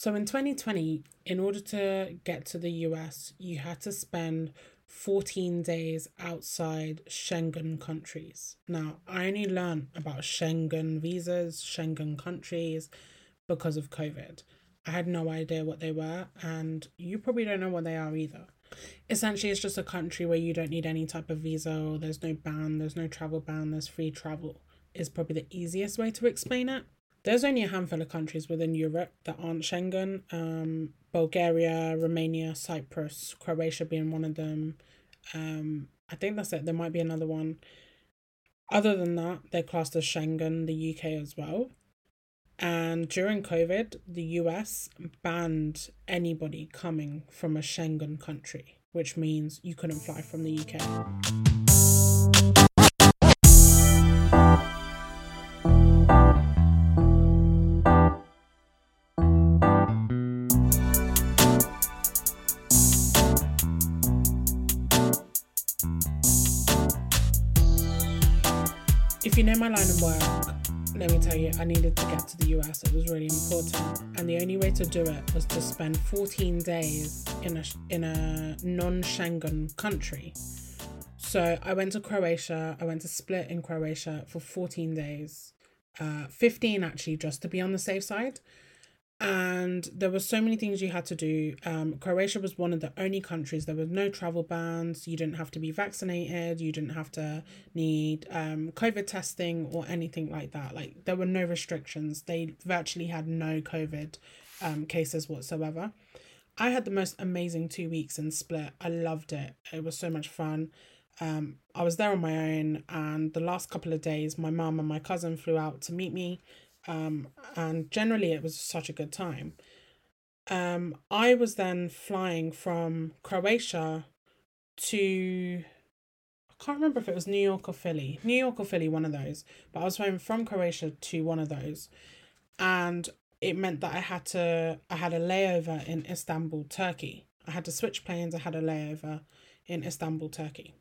So in 2020, in order to get to the US, you had to spend 14 days outside Schengen countries. Now, I only learned about Schengen visas, Schengen countries because of COVID. I had no idea what they were, and you probably don't know what they are either. Essentially, it's just a country where you don't need any type of visa, there's no ban, there's no travel ban, there's free travel, is probably the easiest way to explain it. There's only a handful of countries within Europe that aren't Schengen. Um, Bulgaria, Romania, Cyprus, Croatia being one of them. Um, I think that's it. There might be another one. Other than that, they're classed as Schengen, the UK as well. And during COVID, the US banned anybody coming from a Schengen country, which means you couldn't fly from the UK. My line of work, let me tell you, I needed to get to the US. It was really important, and the only way to do it was to spend 14 days in a in a non-Schengen country. So I went to Croatia. I went to Split in Croatia for 14 days, uh, 15 actually, just to be on the safe side and there were so many things you had to do. Um, Croatia was one of the only countries there were no travel bans. You didn't have to be vaccinated. You didn't have to need um, COVID testing or anything like that. Like there were no restrictions. They virtually had no COVID um, cases whatsoever. I had the most amazing two weeks in Split. I loved it. It was so much fun. Um, I was there on my own, and the last couple of days, my mum and my cousin flew out to meet me um, and generally it was such a good time. Um, I was then flying from Croatia to I can't remember if it was New York or Philly, New York or Philly, one of those. But I was flying from Croatia to one of those, and it meant that I had to I had a layover in Istanbul, Turkey. I had to switch planes. I had a layover in Istanbul, Turkey.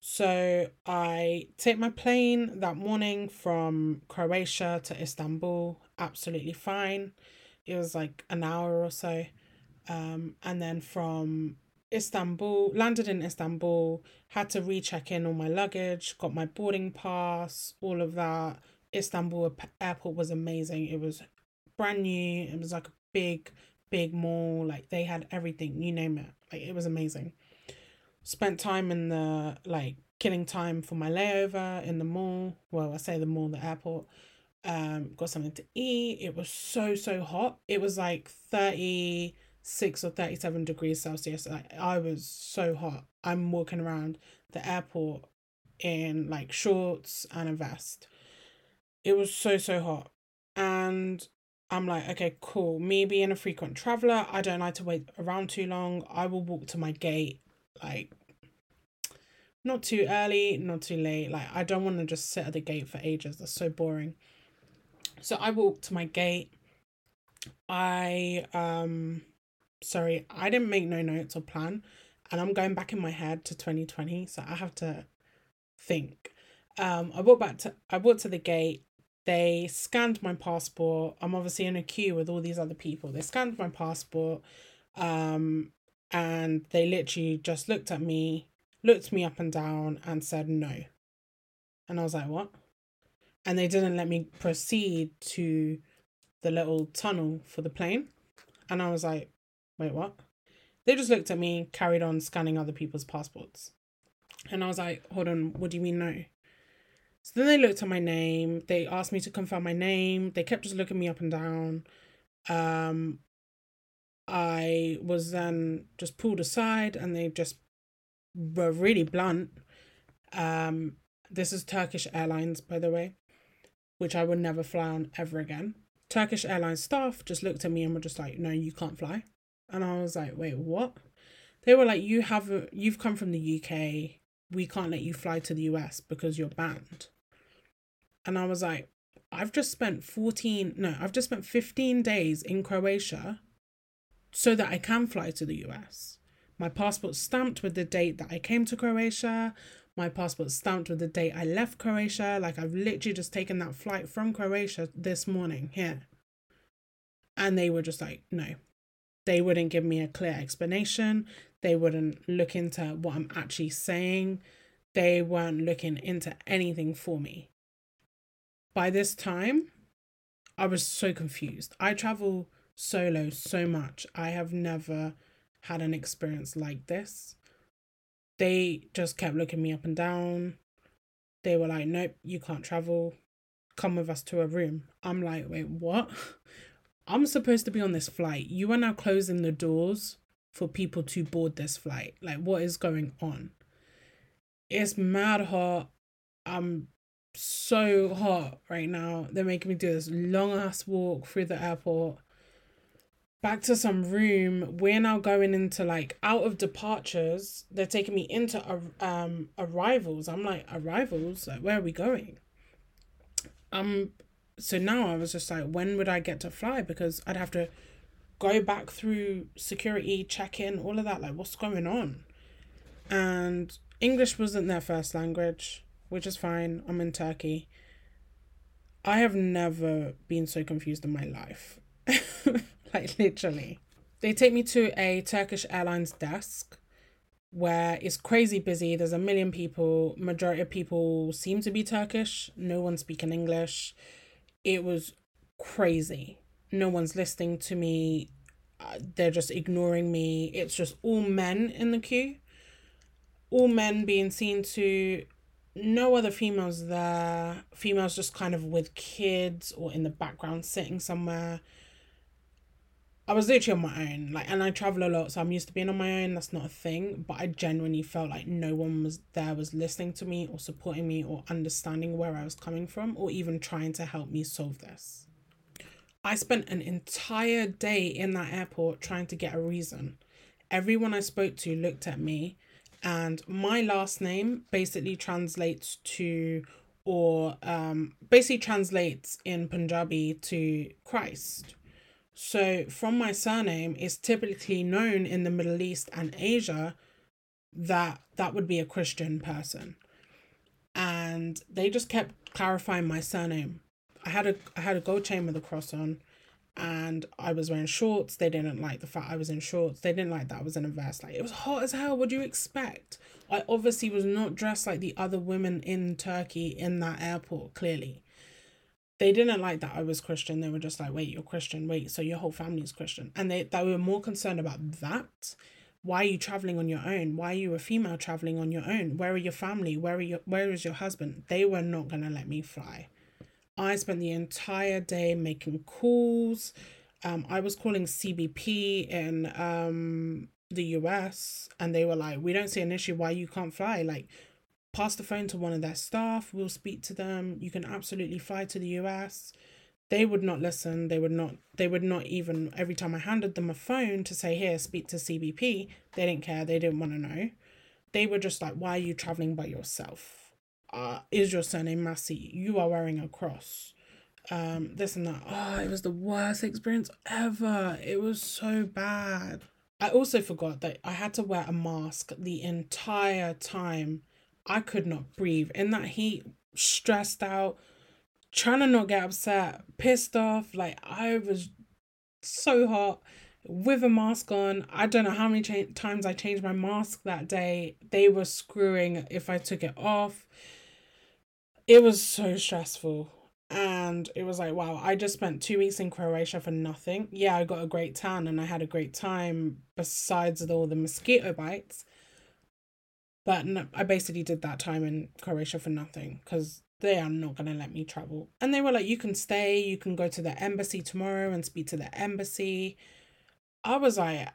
So I take my plane that morning from Croatia to Istanbul, absolutely fine. It was like an hour or so. Um, and then from Istanbul, landed in Istanbul, had to recheck in all my luggage, got my boarding pass, all of that. Istanbul airport was amazing. It was brand new. It was like a big, big mall. Like they had everything, you name it. Like it was amazing spent time in the like killing time for my layover in the mall. Well, I say the mall, the airport. Um, got something to eat. It was so so hot. It was like thirty six or thirty seven degrees Celsius. Like I was so hot. I'm walking around the airport in like shorts and a vest. It was so so hot, and I'm like, okay, cool. Me being a frequent traveler, I don't like to wait around too long. I will walk to my gate like not too early, not too late. Like I don't want to just sit at the gate for ages. That's so boring. So I walked to my gate. I um sorry, I didn't make no notes or plan. And I'm going back in my head to 2020, so I have to think. Um I walked back to I walked to the gate. They scanned my passport. I'm obviously in a queue with all these other people. They scanned my passport. Um and they literally just looked at me, looked me up and down, and said no. And I was like, what? And they didn't let me proceed to the little tunnel for the plane. And I was like, wait, what? They just looked at me, carried on scanning other people's passports. And I was like, hold on, what do you mean no? So then they looked at my name. They asked me to confirm my name. They kept just looking me up and down. Um, I was then just pulled aside and they just were really blunt. Um, this is Turkish Airlines, by the way, which I would never fly on ever again. Turkish Airlines staff just looked at me and were just like, "No, you can't fly," and I was like, "Wait, what?" They were like, "You have a, you've come from the UK. We can't let you fly to the US because you're banned." And I was like, "I've just spent fourteen, no, I've just spent fifteen days in Croatia." So that I can fly to the US. My passport stamped with the date that I came to Croatia. My passport stamped with the date I left Croatia. Like I've literally just taken that flight from Croatia this morning here. And they were just like, no. They wouldn't give me a clear explanation. They wouldn't look into what I'm actually saying. They weren't looking into anything for me. By this time, I was so confused. I travel solo so much. I have never had an experience like this. They just kept looking me up and down. They were like, nope, you can't travel. Come with us to a room. I'm like, wait, what? I'm supposed to be on this flight. You are now closing the doors for people to board this flight. Like, what is going on? It's mad hot. I'm so hot right now. They're making me do this long ass walk through the airport. Back to some room. We're now going into like out of departures. They're taking me into um arrivals. I'm like arrivals. Like where are we going? Um. So now I was just like, when would I get to fly? Because I'd have to go back through security, check in, all of that. Like, what's going on? And English wasn't their first language, which is fine. I'm in Turkey. I have never been so confused in my life. like, literally. They take me to a Turkish Airlines desk where it's crazy busy. There's a million people. Majority of people seem to be Turkish. No one speaking English. It was crazy. No one's listening to me. Uh, they're just ignoring me. It's just all men in the queue all men being seen to no other females there females just kind of with kids or in the background sitting somewhere i was literally on my own like and i travel a lot so i'm used to being on my own that's not a thing but i genuinely felt like no one was there was listening to me or supporting me or understanding where i was coming from or even trying to help me solve this i spent an entire day in that airport trying to get a reason everyone i spoke to looked at me and my last name basically translates to or um basically translates in Punjabi to Christ. So from my surname it's typically known in the Middle East and Asia that that would be a Christian person. And they just kept clarifying my surname. I had a I had a gold chain with a cross on and I was wearing shorts. They didn't like the fact I was in shorts. They didn't like that I was in a vest. Like it was hot as hell. What do you expect? I obviously was not dressed like the other women in Turkey in that airport, clearly. They didn't like that I was Christian. They were just like, wait, you're Christian. Wait, so your whole family's Christian. And they, they were more concerned about that. Why are you traveling on your own? Why are you a female traveling on your own? Where are your family? Where are your where is your husband? They were not gonna let me fly. I spent the entire day making calls. Um, I was calling CBP in um, the US and they were like, we don't see an issue why you can't fly. Like, pass the phone to one of their staff, we'll speak to them. You can absolutely fly to the US. They would not listen. They would not, they would not even, every time I handed them a phone to say, here, speak to CBP, they didn't care. They didn't want to know. They were just like, why are you traveling by yourself? uh, is your surname Massey? You are wearing a cross. Um, this and that. Oh, it was the worst experience ever. It was so bad. I also forgot that I had to wear a mask the entire time. I could not breathe. In that heat, stressed out, trying to not get upset, pissed off. Like, I was so hot with a mask on. I don't know how many cha- times I changed my mask that day. They were screwing if I took it off it was so stressful. And it was like, wow, I just spent two weeks in Croatia for nothing. Yeah, I got a great tan and I had a great time besides all the mosquito bites. But no, I basically did that time in Croatia for nothing because they are not going to let me travel. And they were like, you can stay, you can go to the embassy tomorrow and speak to the embassy. I was like,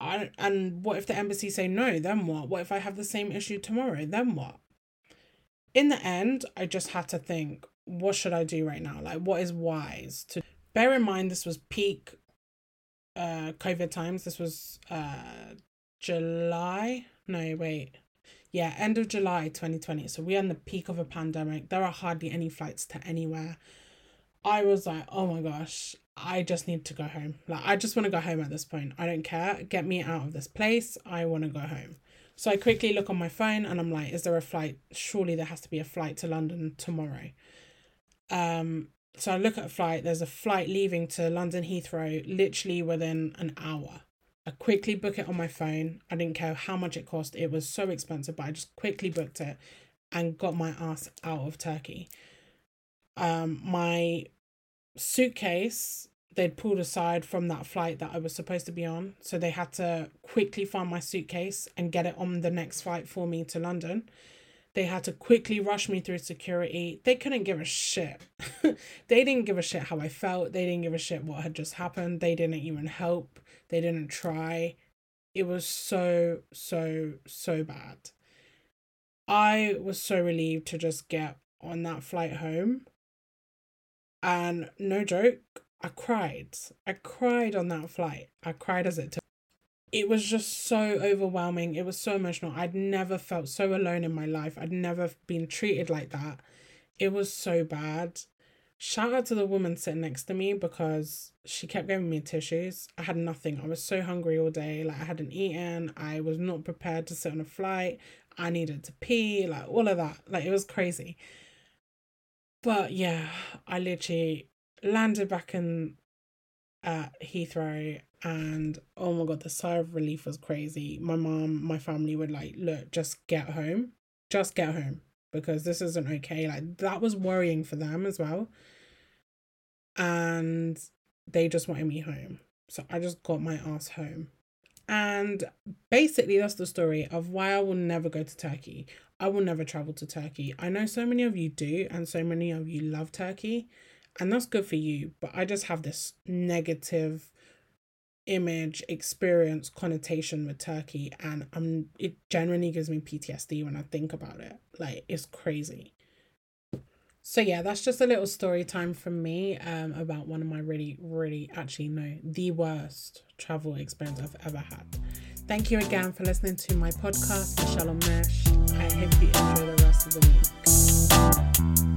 I, and what if the embassy say no? Then what? What if I have the same issue tomorrow? Then what? in the end, I just had to think, what should I do right now? Like, what is wise to bear in mind? This was peak uh COVID times. This was uh July. No, wait. Yeah, end of July 2020. So we're in the peak of a pandemic. There are hardly any flights to anywhere. I was like, oh my gosh, I just need to go home. Like, I just want to go home at this point. I don't care. Get me out of this place. I want to go home. So I quickly look on my phone and I'm like, is there a flight? Surely there has to be a flight to London tomorrow. Um, so I look at a flight, there's a flight leaving to London Heathrow literally within an hour. I quickly book it on my phone. I didn't care how much it cost. It was so expensive, but I just quickly booked it and got my ass out of Turkey. Um, my suitcase they'd pulled aside from that flight that I was supposed to be on, so they had to quickly find my suitcase and get it on the next flight for me to London. They had to quickly rush me through security. They couldn't give a shit. they didn't give a shit how I felt. They didn't give a shit what had just happened. They didn't even help. They didn't try. It was so, so, so bad. I was so relieved to just get on that flight home. And no joke, I cried. I cried on that flight. I cried as it took it was just so overwhelming. It was so emotional. I'd never felt so alone in my life. I'd never been treated like that. It was so bad. Shout out to the woman sitting next to me because she kept giving me tissues. I had nothing. I was so hungry all day. Like I hadn't eaten. I was not prepared to sit on a flight. I needed to pee, like all of that. Like it was crazy. But yeah, I literally landed back in at Heathrow and oh my god the sigh of relief was crazy my mom my family would like look just get home just get home because this isn't okay. Like that was worrying for them as well. And they just wanted me home. So i just got my ass home. And basically that's the story of why i will never go to turkey. I will never travel to turkey. I know so many of you do and so many of you love turkey and that's good for you but i just have this negative image experience connotation with turkey and um it genuinely gives me ptsd when i think about it. Like it's crazy. So yeah that's just a little story time from me um about one of my really really actually no the worst travel experience i've ever had. Thank you again for listening to my podcast michelle mesh. I hope you enjoy the rest of the week